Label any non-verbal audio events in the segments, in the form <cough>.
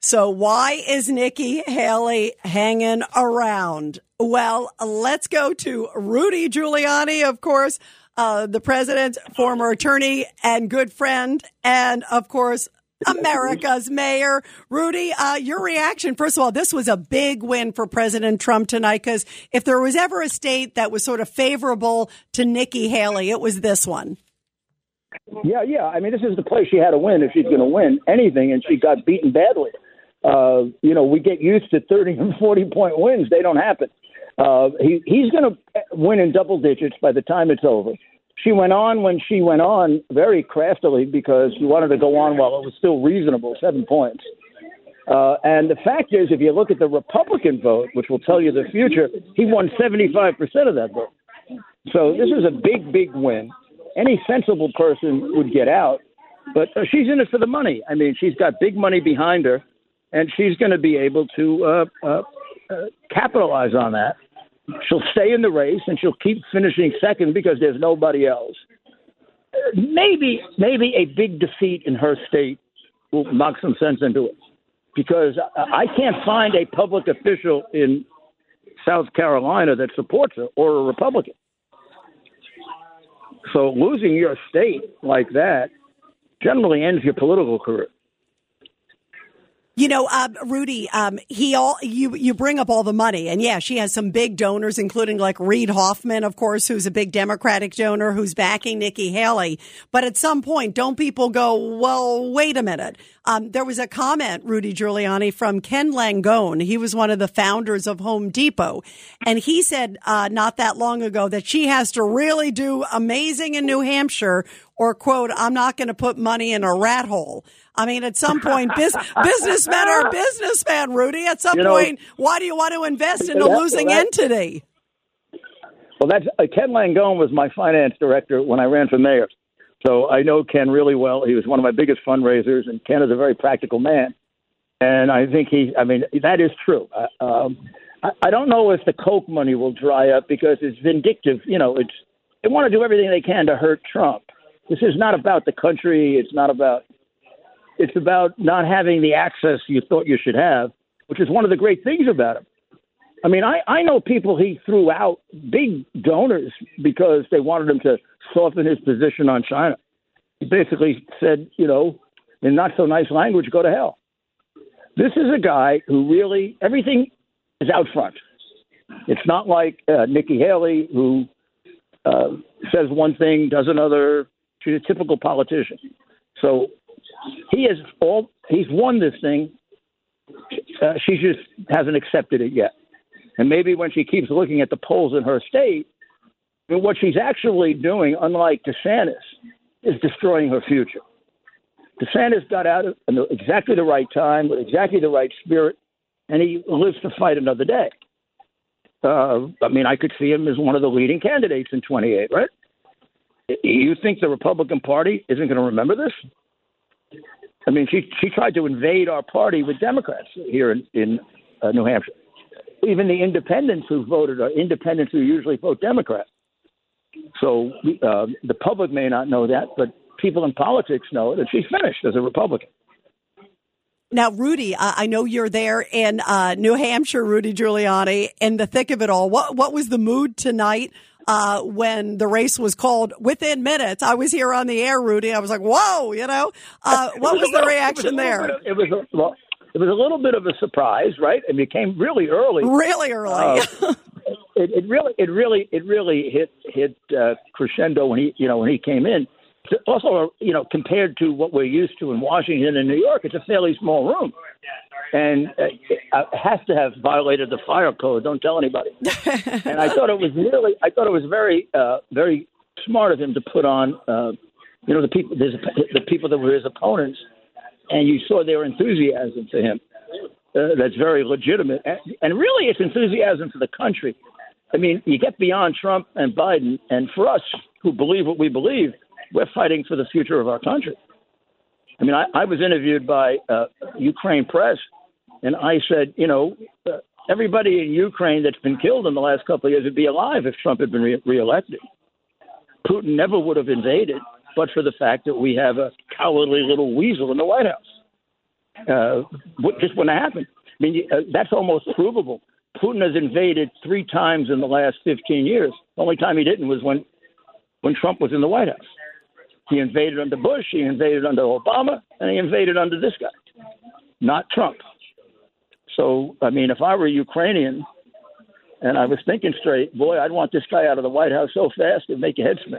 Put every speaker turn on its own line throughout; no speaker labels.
So why is Nikki Haley hanging around? Well, let's go to Rudy Giuliani, of course, uh, the president's former attorney and good friend, and of course, America's mayor. Rudy, uh, your reaction. First of all, this was a big win for President Trump tonight because if there was ever a state that was sort of favorable to Nikki Haley, it was this one.
Yeah, yeah. I mean, this is the place she had to win if she's going to win anything, and she got beaten badly. Uh, you know, we get used to 30 and 40 point wins. They don't happen. Uh, he, he's going to win in double digits by the time it's over. She went on when she went on very craftily because she wanted to go on while it was still reasonable, seven points. Uh, and the fact is, if you look at the Republican vote, which will tell you the future, he won 75% of that vote. So this is a big, big win. Any sensible person would get out, but uh, she's in it for the money. I mean, she's got big money behind her and she's going to be able to uh, uh, capitalize on that. She'll stay in the race, and she'll keep finishing second because there's nobody else. Maybe, maybe a big defeat in her state will knock some sense into it, because I can't find a public official in South Carolina that supports her or a Republican. So losing your state like that generally ends your political career.
You know, uh, Rudy, um, he all you you bring up all the money, and yeah, she has some big donors, including like Reid Hoffman, of course, who's a big Democratic donor who's backing Nikki Haley. But at some point, don't people go, well, wait a minute? Um, there was a comment, Rudy Giuliani, from Ken Langone. He was one of the founders of Home Depot, and he said uh, not that long ago that she has to really do amazing in New Hampshire, or quote, I'm not going to put money in a rat hole. I mean, at some point, biz, <laughs> businessmen are businessmen, Rudy. At some you know, point, why do you want to invest in a losing that, entity?
Well, that's uh, Ken Langone was my finance director when I ran for mayor, so I know Ken really well. He was one of my biggest fundraisers, and Ken is a very practical man. And I think he, I mean, that is true. Uh, um, I, I don't know if the Koch money will dry up because it's vindictive. You know, it's they want to do everything they can to hurt Trump. This is not about the country. It's not about it's about not having the access you thought you should have, which is one of the great things about him. I mean, I, I know people he threw out, big donors, because they wanted him to soften his position on China. He basically said, you know, in not so nice language, go to hell. This is a guy who really, everything is out front. It's not like uh, Nikki Haley, who uh, says one thing, does another. She's a typical politician. So he has all he's won this thing. Uh, she just hasn't accepted it yet. And maybe when she keeps looking at the polls in her state, what she's actually doing, unlike DeSantis, is destroying her future. DeSantis got out at exactly the right time with exactly the right spirit, and he lives to fight another day. Uh, I mean, I could see him as one of the leading candidates in 28, right? You think the Republican Party isn't going to remember this? I mean, she she tried to invade our party with Democrats here in in uh, New Hampshire. Even the independents who voted are independents who usually vote Democrat. So uh, the public may not know that, but people in politics know that she's finished as a Republican.
Now, Rudy, I know you're there in uh, New Hampshire, Rudy Giuliani, in the thick of it all. What what was the mood tonight uh, when the race was called within minutes. I was here on the air, Rudy. I was like, whoa, you know, uh, <laughs> what was, was the reaction there?
Of, it was, a, well, it was a little bit of a surprise, right? And it came really early.
Really early. Uh, <laughs>
it, it really, it really, it really hit hit uh, crescendo when he, you know, when he came in. Also, you know, compared to what we're used to in Washington and New York, it's a fairly small room and <laughs> uh, has to have violated the fire code. Don't tell anybody. <laughs> and I thought it was really, I thought it was very, uh, very smart of him to put on, uh, you know, the people, the people that were his opponents, and you saw their enthusiasm for him. uh, that's very legitimate, and, and really, it's enthusiasm for the country. I mean, you get beyond Trump and Biden, and for us who believe what we believe, we're fighting for the future of our country. I mean, I, I was interviewed by uh, Ukraine press, and I said, you know, everybody in Ukraine that's been killed in the last couple of years would be alive if Trump had been re- reelected. Putin never would have invaded, but for the fact that we have a cowardly little weasel in the White House. Uh, what just wouldn't happen. I mean, uh, that's almost provable. Putin has invaded three times in the last 15 years. The only time he didn't was when when Trump was in the White House. He invaded under Bush, he invaded under Obama, and he invaded under this guy, not Trump. So, I mean, if I were Ukrainian and I was thinking straight, boy, I'd want this guy out of the White House so fast it'd make your head spin.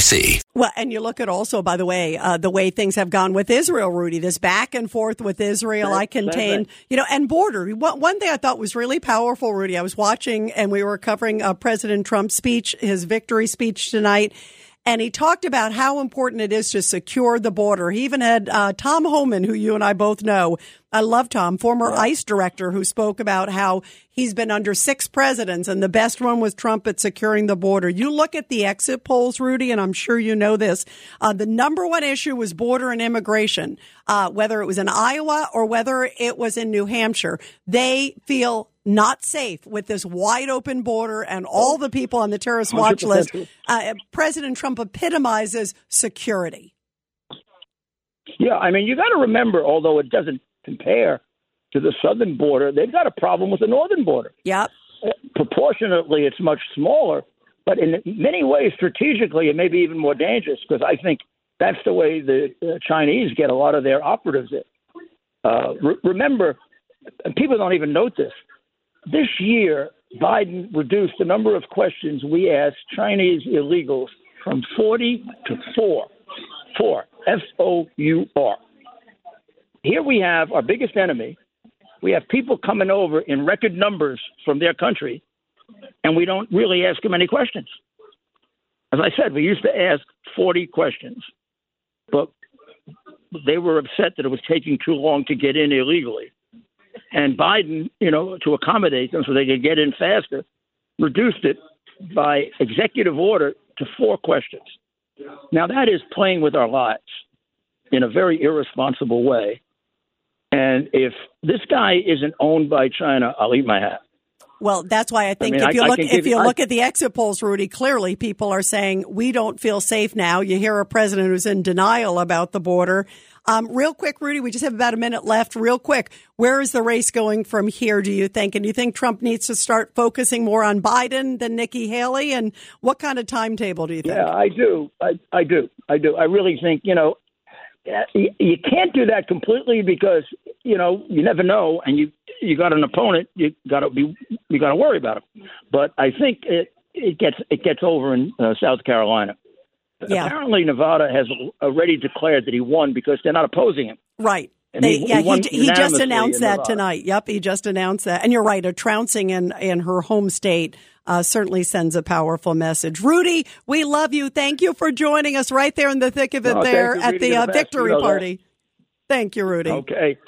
NYC.
Well, and you look at also, by the way, uh, the way things have gone with Israel, Rudy, this back and forth with Israel. I contain, you know, and border. One thing I thought was really powerful, Rudy, I was watching and we were covering uh, President Trump's speech, his victory speech tonight. And he talked about how important it is to secure the border. He even had uh, Tom Homan, who you and I both know. I love Tom, former. ICE director, who spoke about how he's been under six presidents and the best one was Trump at securing the border. You look at the exit polls, Rudy, and I'm sure you know this. Uh, the number one issue was border and immigration, uh, whether it was in Iowa or whether it was in New Hampshire. They feel not safe with this wide open border and all the people on the terrorist watch list. Uh, President Trump epitomizes security.
Yeah, I mean, you got to remember, although it doesn't compare to the southern border, they've got a problem with the northern border.
Yep.
Proportionately, it's much smaller, but in many ways, strategically, it may be even more dangerous because I think that's the way the uh, Chinese get a lot of their operatives in. Uh, re- remember, people don't even note this. This year, Biden reduced the number of questions we asked Chinese illegals from 40 to 4. 4. F O U R. Here we have our biggest enemy. We have people coming over in record numbers from their country, and we don't really ask them any questions. As I said, we used to ask 40 questions, but they were upset that it was taking too long to get in illegally. And Biden, you know, to accommodate them so they could get in faster, reduced it by executive order to four questions. Now, that is playing with our lives in a very irresponsible way. And if this guy isn't owned by China, I'll eat my hat.
Well, that's why I think I mean, if you I, look I if you look at the exit polls, Rudy, clearly people are saying we don't feel safe now. You hear a president who's in denial about the border. Um, real quick, Rudy, we just have about a minute left. Real quick, where is the race going from here, do you think? And do you think Trump needs to start focusing more on Biden than Nikki Haley? And what kind of timetable do you think?
Yeah, I do. I, I do. I do. I really think, you know, you can't do that completely because, you know, you never know. And you, you got an opponent, you got to be, you got to worry about him. But I think it, it gets, it gets over in uh, South Carolina. Yeah. Apparently, Nevada has already declared that he won because they're not opposing him.
Right. They, he, yeah, he, he, he just announced that tonight. Yep, he just announced that. And you're right, a trouncing in, in her home state uh, certainly sends a powerful message. Rudy, we love you. Thank you for joining us right there in the thick of it there at the uh, victory party. Thank you, Rudy.
Okay.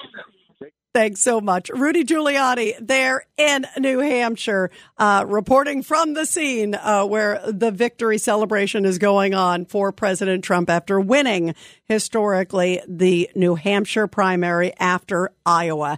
Thanks so much. Rudy Giuliani there in New Hampshire, uh, reporting from the scene uh, where the victory celebration is going on for President Trump after winning historically the New Hampshire primary after Iowa.